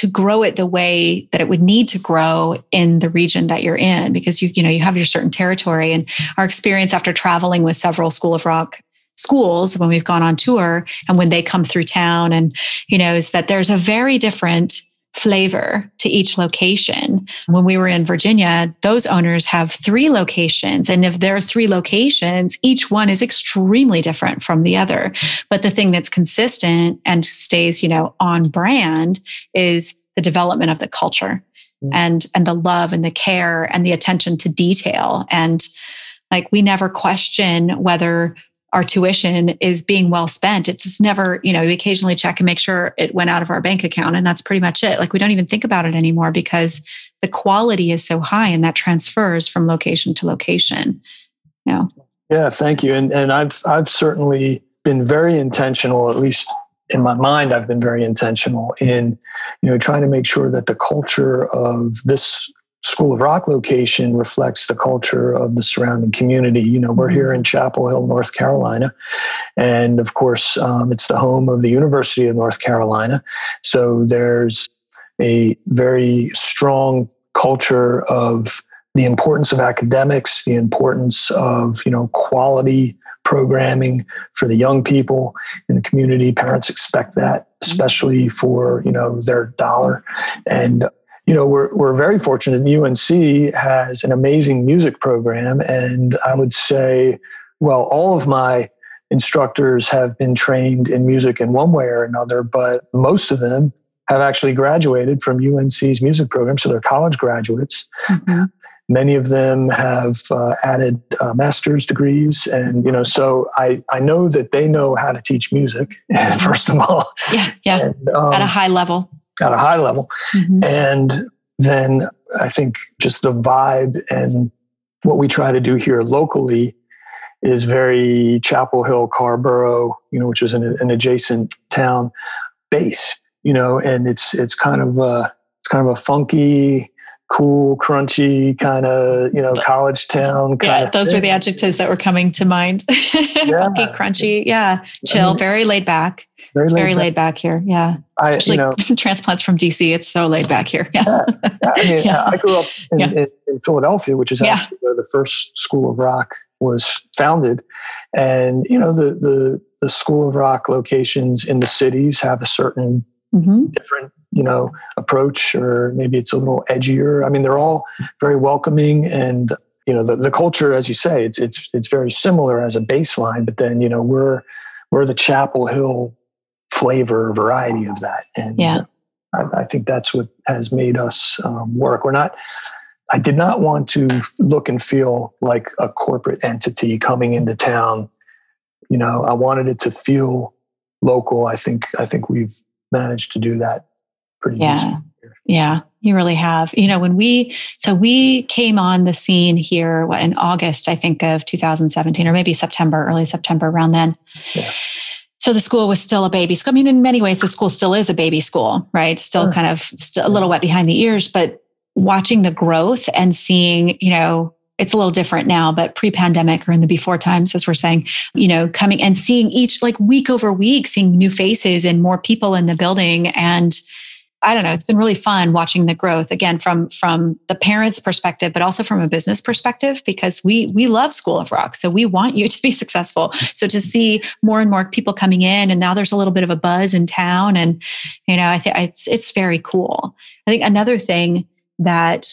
to grow it the way that it would need to grow in the region that you're in because you you know you have your certain territory. And our experience after traveling with several school of rock schools when we've gone on tour and when they come through town and you know is that there's a very different flavor to each location. When we were in Virginia, those owners have three locations. And if there are three locations, each one is extremely different from the other. But the thing that's consistent and stays, you know, on brand is the development of the culture mm-hmm. and and the love and the care and the attention to detail. And like we never question whether our tuition is being well spent. It's just never, you know, we occasionally check and make sure it went out of our bank account. And that's pretty much it. Like we don't even think about it anymore because the quality is so high and that transfers from location to location. Yeah. Yeah, thank you. And and I've I've certainly been very intentional, at least in my mind, I've been very intentional in, you know, trying to make sure that the culture of this School of Rock location reflects the culture of the surrounding community. You know, we're mm-hmm. here in Chapel Hill, North Carolina. And of course, um, it's the home of the University of North Carolina. So there's a very strong culture of the importance of academics, the importance of, you know, quality programming for the young people in the community. Parents expect that, especially for, you know, their dollar. And you know, we're, we're very fortunate. UNC has an amazing music program. And I would say, well, all of my instructors have been trained in music in one way or another, but most of them have actually graduated from UNC's music program. So they're college graduates. Mm-hmm. Many of them have uh, added uh, master's degrees. And, you know, so I, I know that they know how to teach music, first of all. Yeah, yeah. And, um, At a high level at a high level. Mm-hmm. And then I think just the vibe and what we try to do here locally is very Chapel Hill, Carrboro, you know, which is an, an adjacent town based, you know, and it's it's kind of a it's kind of a funky, cool, crunchy kind of you know college town. yeah, those thing. were the adjectives that were coming to mind. Yeah. Funky, crunchy, yeah, chill, I mean, very laid back. Very it's laid very back. laid back here. Yeah, I, especially you know, transplants from DC. It's so laid back here. Yeah, yeah. I mean, yeah. I grew up in, in, in Philadelphia, which is actually where the first School of Rock was founded, and you know the the the School of Rock locations in the cities have a certain mm-hmm. different you know approach or maybe it's a little edgier. I mean they're all very welcoming and you know the, the culture as you say it's it's it's very similar as a baseline but then you know we're we're the chapel hill flavor variety of that. And yeah. I, I think that's what has made us um, work. We're not i did not want to look and feel like a corporate entity coming into town. You know i wanted it to feel local. I think i think we've managed to do that pretty yeah. Yeah, you really have. You know, when we so we came on the scene here what in August, I think of 2017 or maybe September, early September around then. Yeah. So the school was still a baby school. I mean, in many ways, the school still is a baby school, right? Still sure. kind of still a little wet behind the ears, but watching the growth and seeing, you know, it's a little different now, but pre pandemic or in the before times, as we're saying, you know, coming and seeing each like week over week, seeing new faces and more people in the building. And I don't know, it's been really fun watching the growth again from from the parents' perspective, but also from a business perspective, because we we love School of Rock. So we want you to be successful. So to see more and more people coming in, and now there's a little bit of a buzz in town. And, you know, I think it's it's very cool. I think another thing that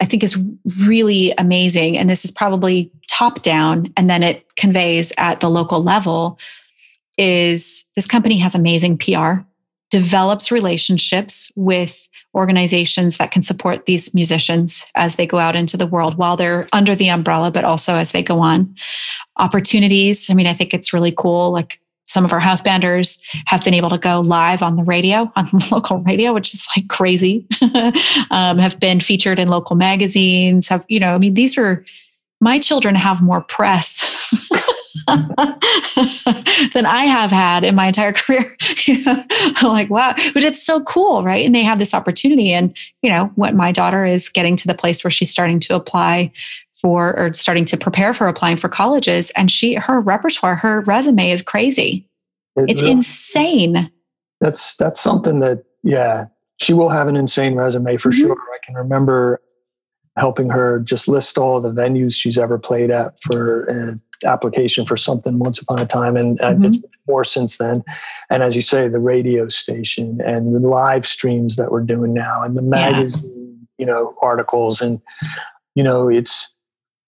I think is really amazing. And this is probably top down, and then it conveys at the local level. Is this company has amazing PR, develops relationships with organizations that can support these musicians as they go out into the world while they're under the umbrella, but also as they go on. Opportunities. I mean, I think it's really cool. Like some of our house banders have been able to go live on the radio, on local radio, which is like crazy. um, have been featured in local magazines. Have you know? I mean, these are my children have more press than I have had in my entire career. you know, I'm like, wow, but it's so cool, right? And they have this opportunity. And you know, what my daughter is getting to the place where she's starting to apply for or starting to prepare for applying for colleges and she her repertoire her resume is crazy it, it's insane that's that's something that yeah she will have an insane resume for mm-hmm. sure i can remember helping her just list all the venues she's ever played at for an application for something once upon a time and, mm-hmm. it's more since then and as you say the radio station and the live streams that we're doing now and the magazine yeah. you know articles and you know it's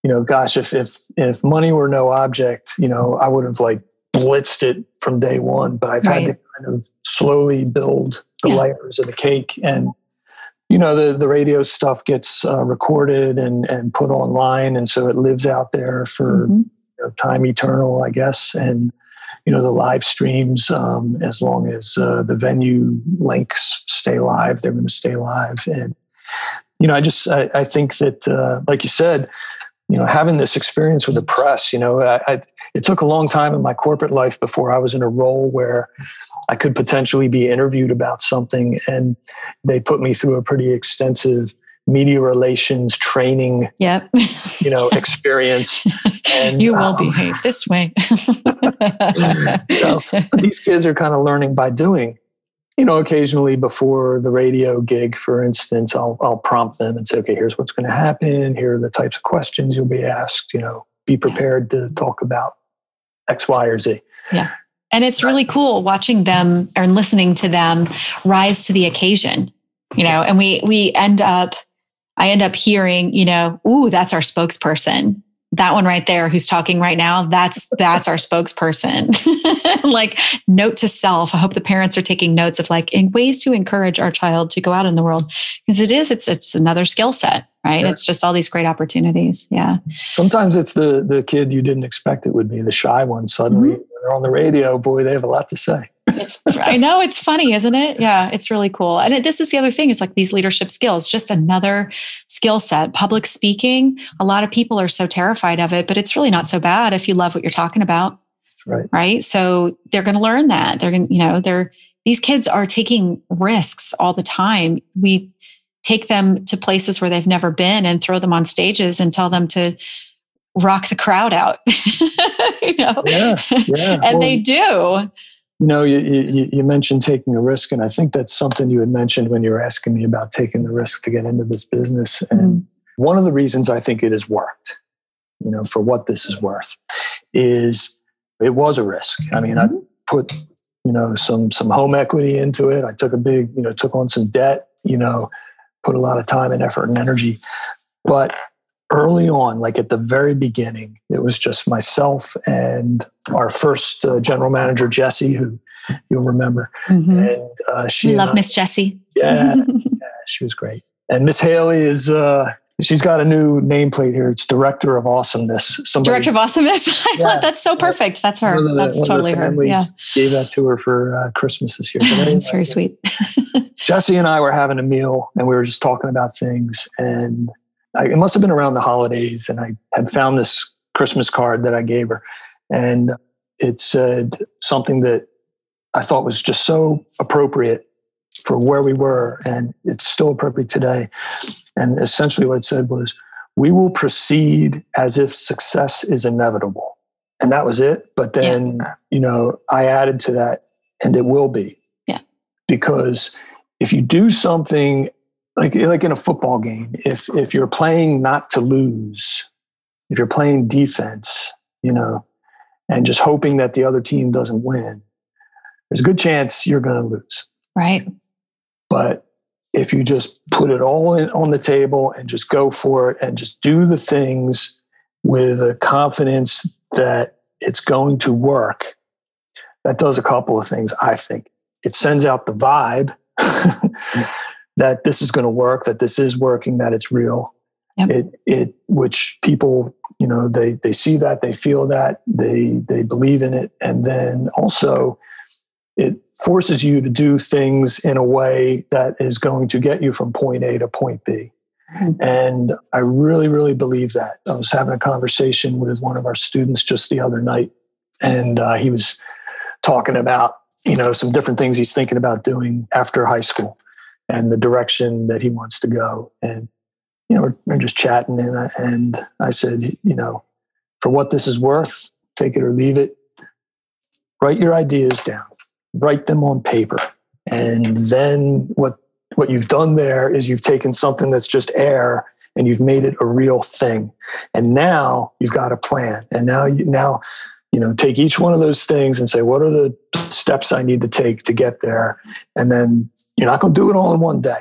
you know, gosh, if if if money were no object, you know, I would have like blitzed it from day one. But I've right. had to kind of slowly build the yeah. layers of the cake, and you know, the the radio stuff gets uh, recorded and and put online, and so it lives out there for mm-hmm. Know, time eternal, I guess, and. You know the live streams. Um, as long as uh, the venue links stay live, they're going to stay live. And you know, I just I, I think that, uh, like you said, you know, having this experience with the press, you know, I, I, it took a long time in my corporate life before I was in a role where I could potentially be interviewed about something, and they put me through a pretty extensive media relations training yep. you know experience and you will um, behave this way. You know, these kids are kind of learning by doing. You know occasionally before the radio gig for instance i'll, I'll prompt them and say okay here's what's going to happen. Here are the types of questions you'll be asked you know be prepared to talk about x y or z. Yeah. And it's really cool watching them and listening to them rise to the occasion you know and we we end up I end up hearing, you know, ooh, that's our spokesperson. That one right there who's talking right now, that's that's our spokesperson. like note to self. I hope the parents are taking notes of like in ways to encourage our child to go out in the world. Because it is, it's it's another skill set, right? It's just all these great opportunities. Yeah. Sometimes it's the the kid you didn't expect it would be, the shy one. Suddenly mm-hmm. they're on the radio, boy, they have a lot to say it's i know it's funny isn't it? Yeah it's really cool. And it, this is the other thing is like these leadership skills just another skill set. Public speaking a lot of people are so terrified of it but it's really not so bad if you love what you're talking about. Right. Right? So they're going to learn that. They're going to you know they're these kids are taking risks all the time. We take them to places where they've never been and throw them on stages and tell them to rock the crowd out. You know? Yeah, yeah. and well, they do you know, you, you, you, mentioned taking a risk, and I think that's something you had mentioned when you were asking me about taking the risk to get into this business. And mm. one of the reasons I think it has worked, you know, for what this is worth, is it was a risk. I mean, mm-hmm. I put you know some some home equity into it. I took a big, you know, took on some debt. You know, put a lot of time and effort and energy, but early on, like at the very beginning, it was just myself and our first uh, general manager, Jesse, who you'll remember. Mm-hmm. And uh, she love Miss Jesse. Yeah, yeah, she was great. And Miss Haley is. Uh, she's got a new nameplate here. It's Director of Awesomeness. Somebody, Director of Awesomeness. I yeah, that's so perfect. That's her. The, that's totally her. Yeah. Gave that to her for uh, Christmas this year. It's very sweet. Jesse and I were having a meal and we were just talking about things. And I, it must have been around the holidays, and I had found this Christmas card that I gave her, and it said something that I thought was just so appropriate for where we were, and it's still appropriate today. And essentially, what it said was, "We will proceed as if success is inevitable," and that was it. But then, yeah. you know, I added to that, and it will be, yeah, because if you do something like like in a football game if if you're playing not to lose if you're playing defense you know and just hoping that the other team doesn't win there's a good chance you're going to lose. Right. But if you just put it all in, on the table and just go for it and just do the things with a confidence that it's going to work that does a couple of things i think. It sends out the vibe that this is going to work, that this is working, that it's real. Yep. It it which people you know they they see that they feel that they they believe in it, and then also it forces you to do things in a way that is going to get you from point A to point B. Mm-hmm. And I really, really believe that. I was having a conversation with one of our students just the other night, and uh, he was talking about you know some different things he's thinking about doing after high school and the direction that he wants to go. And you know, we're, we're just chatting, and I, and I said, you know, for what this is worth, take it or leave it. Write your ideas down. Write them on paper, and then what what you've done there is you've taken something that's just air and you've made it a real thing. And now you've got a plan. And now you now you know take each one of those things and say what are the steps i need to take to get there and then you're not going to do it all in one day,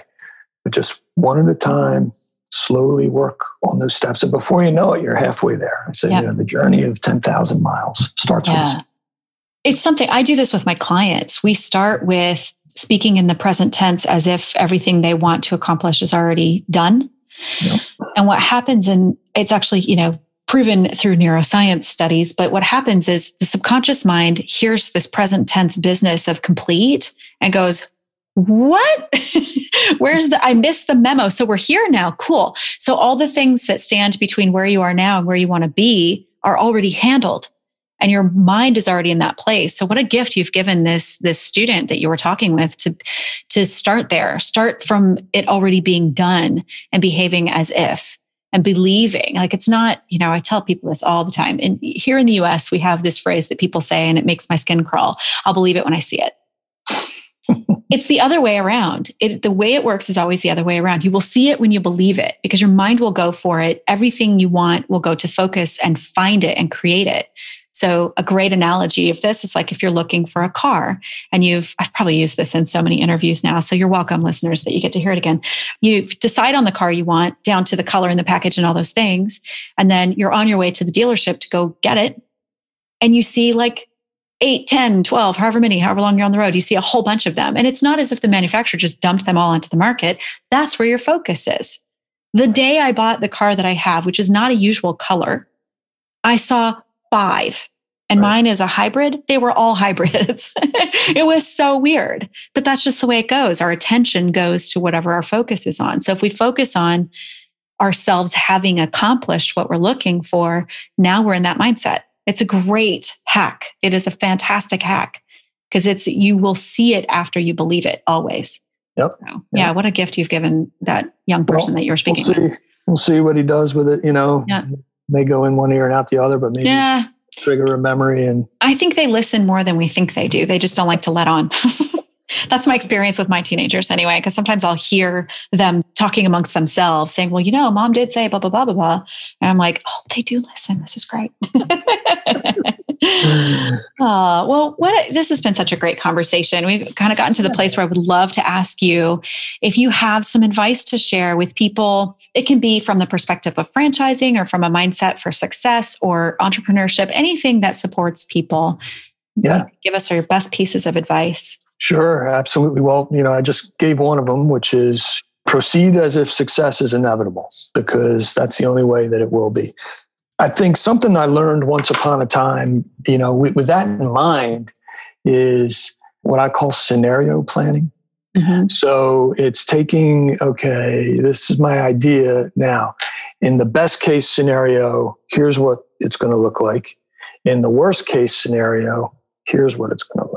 but just one at a time, slowly work on those steps. And before you know it, you're halfway there. I say, yep. you know, the journey of 10,000 miles starts yeah. with. It's something I do this with my clients. We start with speaking in the present tense as if everything they want to accomplish is already done. Yep. And what happens, and it's actually, you know, proven through neuroscience studies, but what happens is the subconscious mind hears this present tense business of complete and goes, what? Where's the, I missed the memo. So we're here now. Cool. So all the things that stand between where you are now and where you want to be are already handled and your mind is already in that place so what a gift you've given this this student that you were talking with to to start there start from it already being done and behaving as if and believing like it's not you know i tell people this all the time and here in the us we have this phrase that people say and it makes my skin crawl i'll believe it when i see it it's the other way around. It, the way it works is always the other way around. You will see it when you believe it because your mind will go for it. Everything you want will go to focus and find it and create it. So, a great analogy of this is like if you're looking for a car and you've, I've probably used this in so many interviews now. So, you're welcome, listeners, that you get to hear it again. You decide on the car you want down to the color and the package and all those things. And then you're on your way to the dealership to go get it. And you see like 8, 10, 12, however many, however long you're on the road, you see a whole bunch of them. And it's not as if the manufacturer just dumped them all into the market. That's where your focus is. The day I bought the car that I have, which is not a usual color, I saw five. And right. mine is a hybrid. They were all hybrids. it was so weird. But that's just the way it goes. Our attention goes to whatever our focus is on. So if we focus on ourselves having accomplished what we're looking for, now we're in that mindset. It's a great hack. It is a fantastic hack because it's you will see it after you believe it always. Yep. So, yep. Yeah, what a gift you've given that young person well, that you're speaking we'll see, with. We'll see what he does with it. You know, yeah. may go in one ear and out the other, but maybe yeah. trigger a memory. And I think they listen more than we think they do. They just don't like to let on. That's my experience with my teenagers anyway, because sometimes I'll hear them talking amongst themselves saying, Well, you know, mom did say blah, blah, blah, blah, blah. And I'm like, Oh, they do listen. This is great. uh, well, what this has been such a great conversation. We've kind of gotten to the place where I would love to ask you if you have some advice to share with people. It can be from the perspective of franchising or from a mindset for success or entrepreneurship, anything that supports people. Yeah. Give us your best pieces of advice. Sure, absolutely. Well, you know, I just gave one of them, which is proceed as if success is inevitable, because that's the only way that it will be. I think something I learned once upon a time, you know, with, with that in mind, is what I call scenario planning. Mm-hmm. So it's taking, okay, this is my idea now. In the best case scenario, here's what it's going to look like. In the worst case scenario, here's what it's going to look like.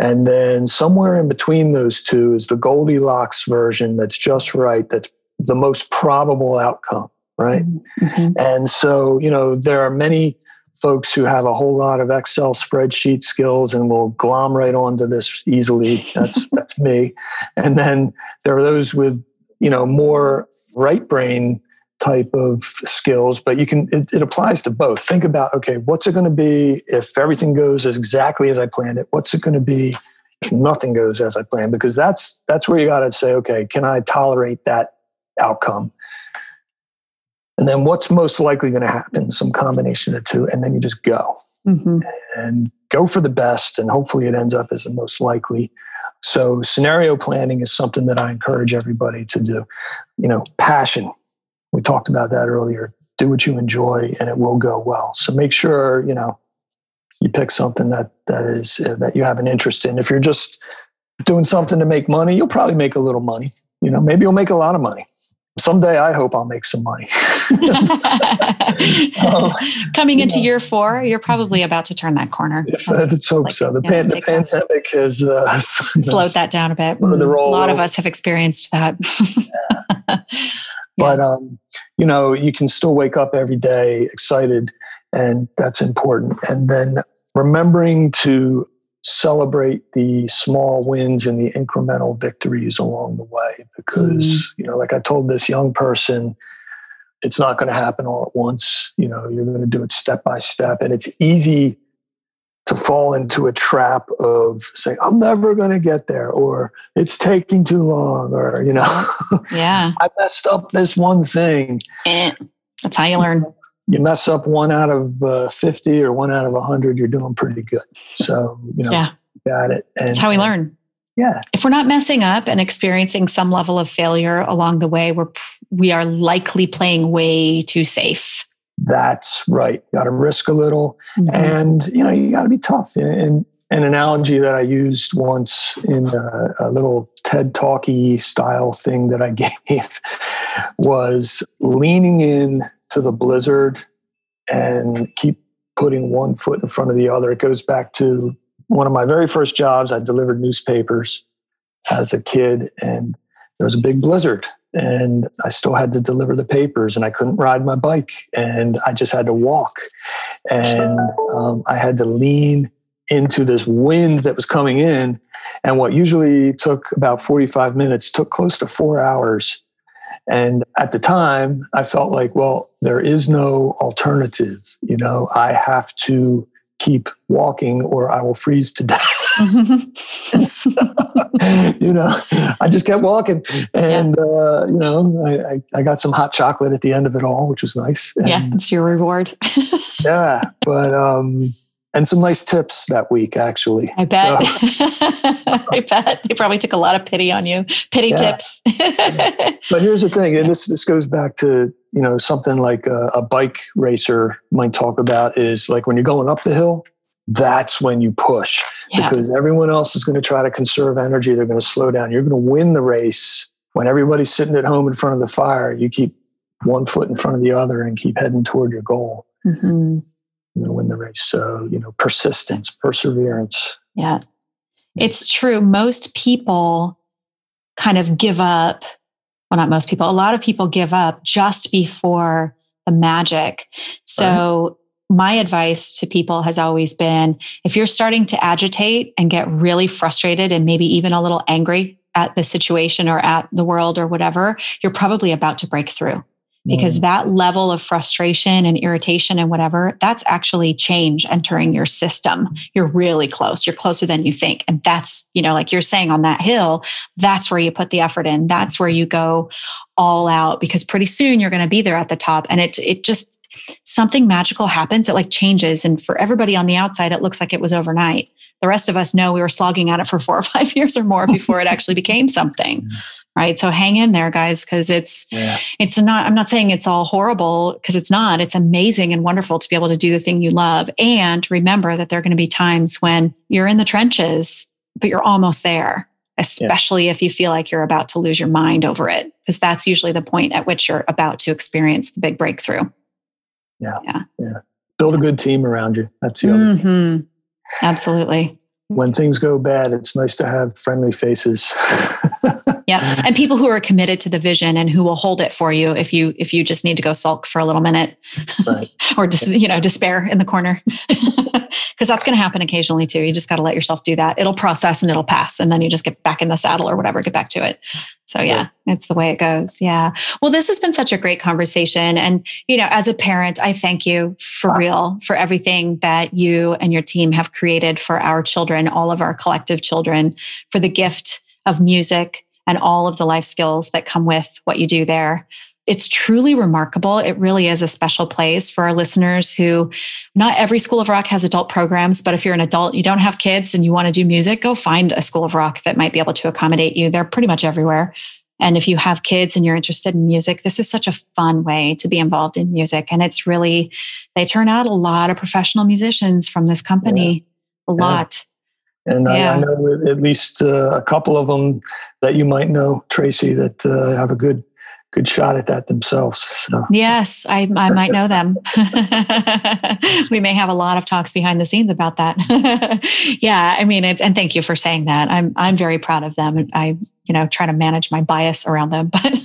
And then somewhere in between those two is the Goldilocks version that's just right, that's the most probable outcome, right? Mm-hmm. And so, you know, there are many folks who have a whole lot of Excel spreadsheet skills and will glom right onto this easily. That's that's me. And then there are those with, you know, more right brain type of skills, but you can, it, it applies to both. Think about, okay, what's it going to be if everything goes as exactly as I planned it? What's it going to be if nothing goes as I planned? Because that's, that's where you got to say, okay, can I tolerate that outcome? And then what's most likely going to happen? Some combination of the two. And then you just go mm-hmm. and go for the best. And hopefully it ends up as the most likely. So scenario planning is something that I encourage everybody to do. You know, passion we talked about that earlier. Do what you enjoy, and it will go well. So make sure you know you pick something that that is uh, that you have an interest in. If you're just doing something to make money, you'll probably make a little money. You know, maybe you'll make a lot of money. Someday, I hope I'll make some money. um, Coming into year four, you're probably about to turn that corner. Let's hope like, so. The, pan- the pandemic has uh, slowed that down a bit. a lot of us have experienced that. yeah. But um, you know, you can still wake up every day excited, and that's important. And then remembering to celebrate the small wins and the incremental victories along the way, because mm. you know, like I told this young person, it's not going to happen all at once. You know, you're going to do it step by step, and it's easy to fall into a trap of saying i'm never going to get there or it's taking too long or you know? Yeah. I messed up this one thing. Eh, that's how you learn. You mess up one out of uh, 50 or one out of 100 you're doing pretty good. So you know yeah. got it. And, that's how we learn. Yeah. If we're not messing up and experiencing some level of failure along the way we're we are likely playing way too safe that's right. You got to risk a little, mm-hmm. and you know you got to be tough. And an analogy that I used once in a, a little TED Talky style thing that I gave was leaning in to the blizzard and keep putting one foot in front of the other. It goes back to one of my very first jobs. I delivered newspapers as a kid, and there was a big blizzard, and I still had to deliver the papers, and I couldn't ride my bike, and I just had to walk, and um, I had to lean into this wind that was coming in, and what usually took about 45 minutes took close to four hours and at the time, I felt like, well, there is no alternative. You know, I have to keep walking or I will freeze to death. so, you know, I just kept walking. And, yeah. uh, you know, I, I, got some hot chocolate at the end of it all, which was nice. And, yeah, it's your reward. yeah. But, um, and some nice tips that week actually i bet so, i bet they probably took a lot of pity on you pity yeah. tips but here's the thing and this this goes back to you know something like a, a, bike racer might talk about is like when you're going up the hill that's when you push yeah. because everyone else is going to try to conserve energy they're going to slow down you're going to win the race when everybody's sitting at home in front of the fire you keep one foot in front of the other and keep heading toward your goal mm-hmm you know, win the race. So, you know, persistence, perseverance. Yeah. It's true. Most people kind of give up. Well, not most people, a lot of people give up just before the magic. So, right. My advice to people has always been if you're starting to agitate and get really frustrated and maybe even a little angry at the situation or at the world or whatever, you're probably about to break through. Because mm. that level of frustration and irritation and whatever that's actually change entering your system. You're really close. You're closer than you think. And that's you know like you're saying on that hill that's where you put the effort in. That's where you go all out because pretty soon you're going to be there at the top. And it it just something magical happens it like changes and for everybody on the outside it looks like it was overnight. The rest of us know we were slogging at it for four or five years or more before it actually became something right? So hang in there guys because it's yeah. it's not i'm not saying it's all horrible because it's not. It's amazing and wonderful to be able to do the thing you love and remember that there are going to be times when you're in the trenches but you're almost there especially yeah. if you feel like you're about to lose your mind over it because that's usually the point at which you're about to experience the big breakthrough yeah yeah yeah build a good team around you that's the other mm-hmm. thing Absolutely. When things go bad, it's nice to have friendly faces. yeah, and people who are committed to the vision and who will hold it for you if you if you just need to go sulk for a little minute, right. or just you know despair in the corner, because that's going to happen occasionally too. You just got to let yourself do that. It'll process and it'll pass, and then you just get back in the saddle or whatever, get back to it. So yeah, it's the way it goes. Yeah. Well, this has been such a great conversation. And, you know, as a parent, I thank you for real for everything that you and your team have created for our children, all of our collective children, for the gift of music and all of the life skills that come with what you do there. It's truly remarkable. It really is a special place for our listeners who not every School of Rock has adult programs, but if you're an adult, you don't have kids and you want to do music, go find a School of Rock that might be able to accommodate you. They're pretty much everywhere. And if you have kids and you're interested in music, this is such a fun way to be involved in music. And it's really, they turn out a lot of professional musicians from this company, yeah. a yeah. And yeah. I, I, know at least uh, a couple of them that you might know, Tracy, that uh, have a good good shot at that themselves. So. Yes, I, I might know them. we may have a lot of talks behind the scenes about that. yeah, I mean, it's, and thank you for saying that. I'm I'm very proud of them. I you know try to manage my bias around them, but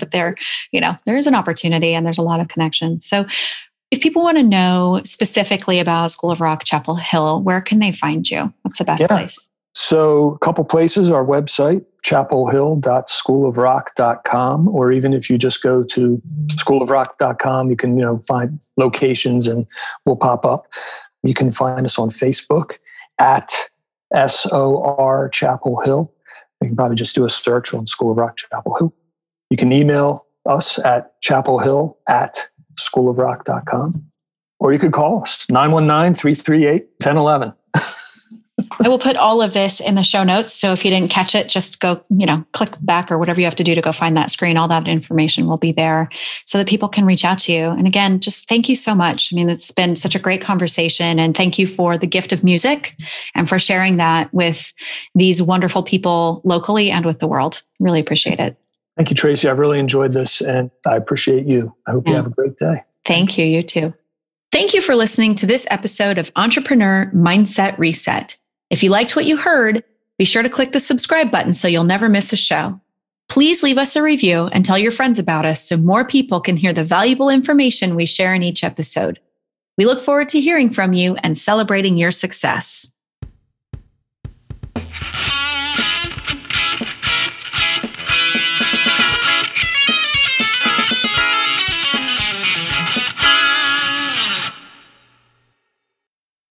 but there you know there is an opportunity and there's a lot of connections. So. If people want to know specifically about School of Rock Chapel Hill, where can they find you? What's the best yeah. place? So, a couple places our website, chapelhill.schoolofrock.com, or even if you just go to schoolofrock.com, you can you know find locations and we'll pop up. You can find us on Facebook at SOR Chapel Hill. You can probably just do a search on School of Rock Chapel Hill. You can email us at chapelhill at schoolofrock.com, or you could call us 919 338 1011. I will put all of this in the show notes. So if you didn't catch it, just go, you know, click back or whatever you have to do to go find that screen. All that information will be there so that people can reach out to you. And again, just thank you so much. I mean, it's been such a great conversation. And thank you for the gift of music and for sharing that with these wonderful people locally and with the world. Really appreciate it. Thank you, Tracy. I've really enjoyed this and I appreciate you. I hope yeah. you have a great day. Thank you. You too. Thank you for listening to this episode of Entrepreneur Mindset Reset. If you liked what you heard, be sure to click the subscribe button so you'll never miss a show. Please leave us a review and tell your friends about us so more people can hear the valuable information we share in each episode. We look forward to hearing from you and celebrating your success.